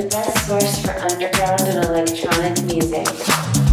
The best source for underground and electronic music.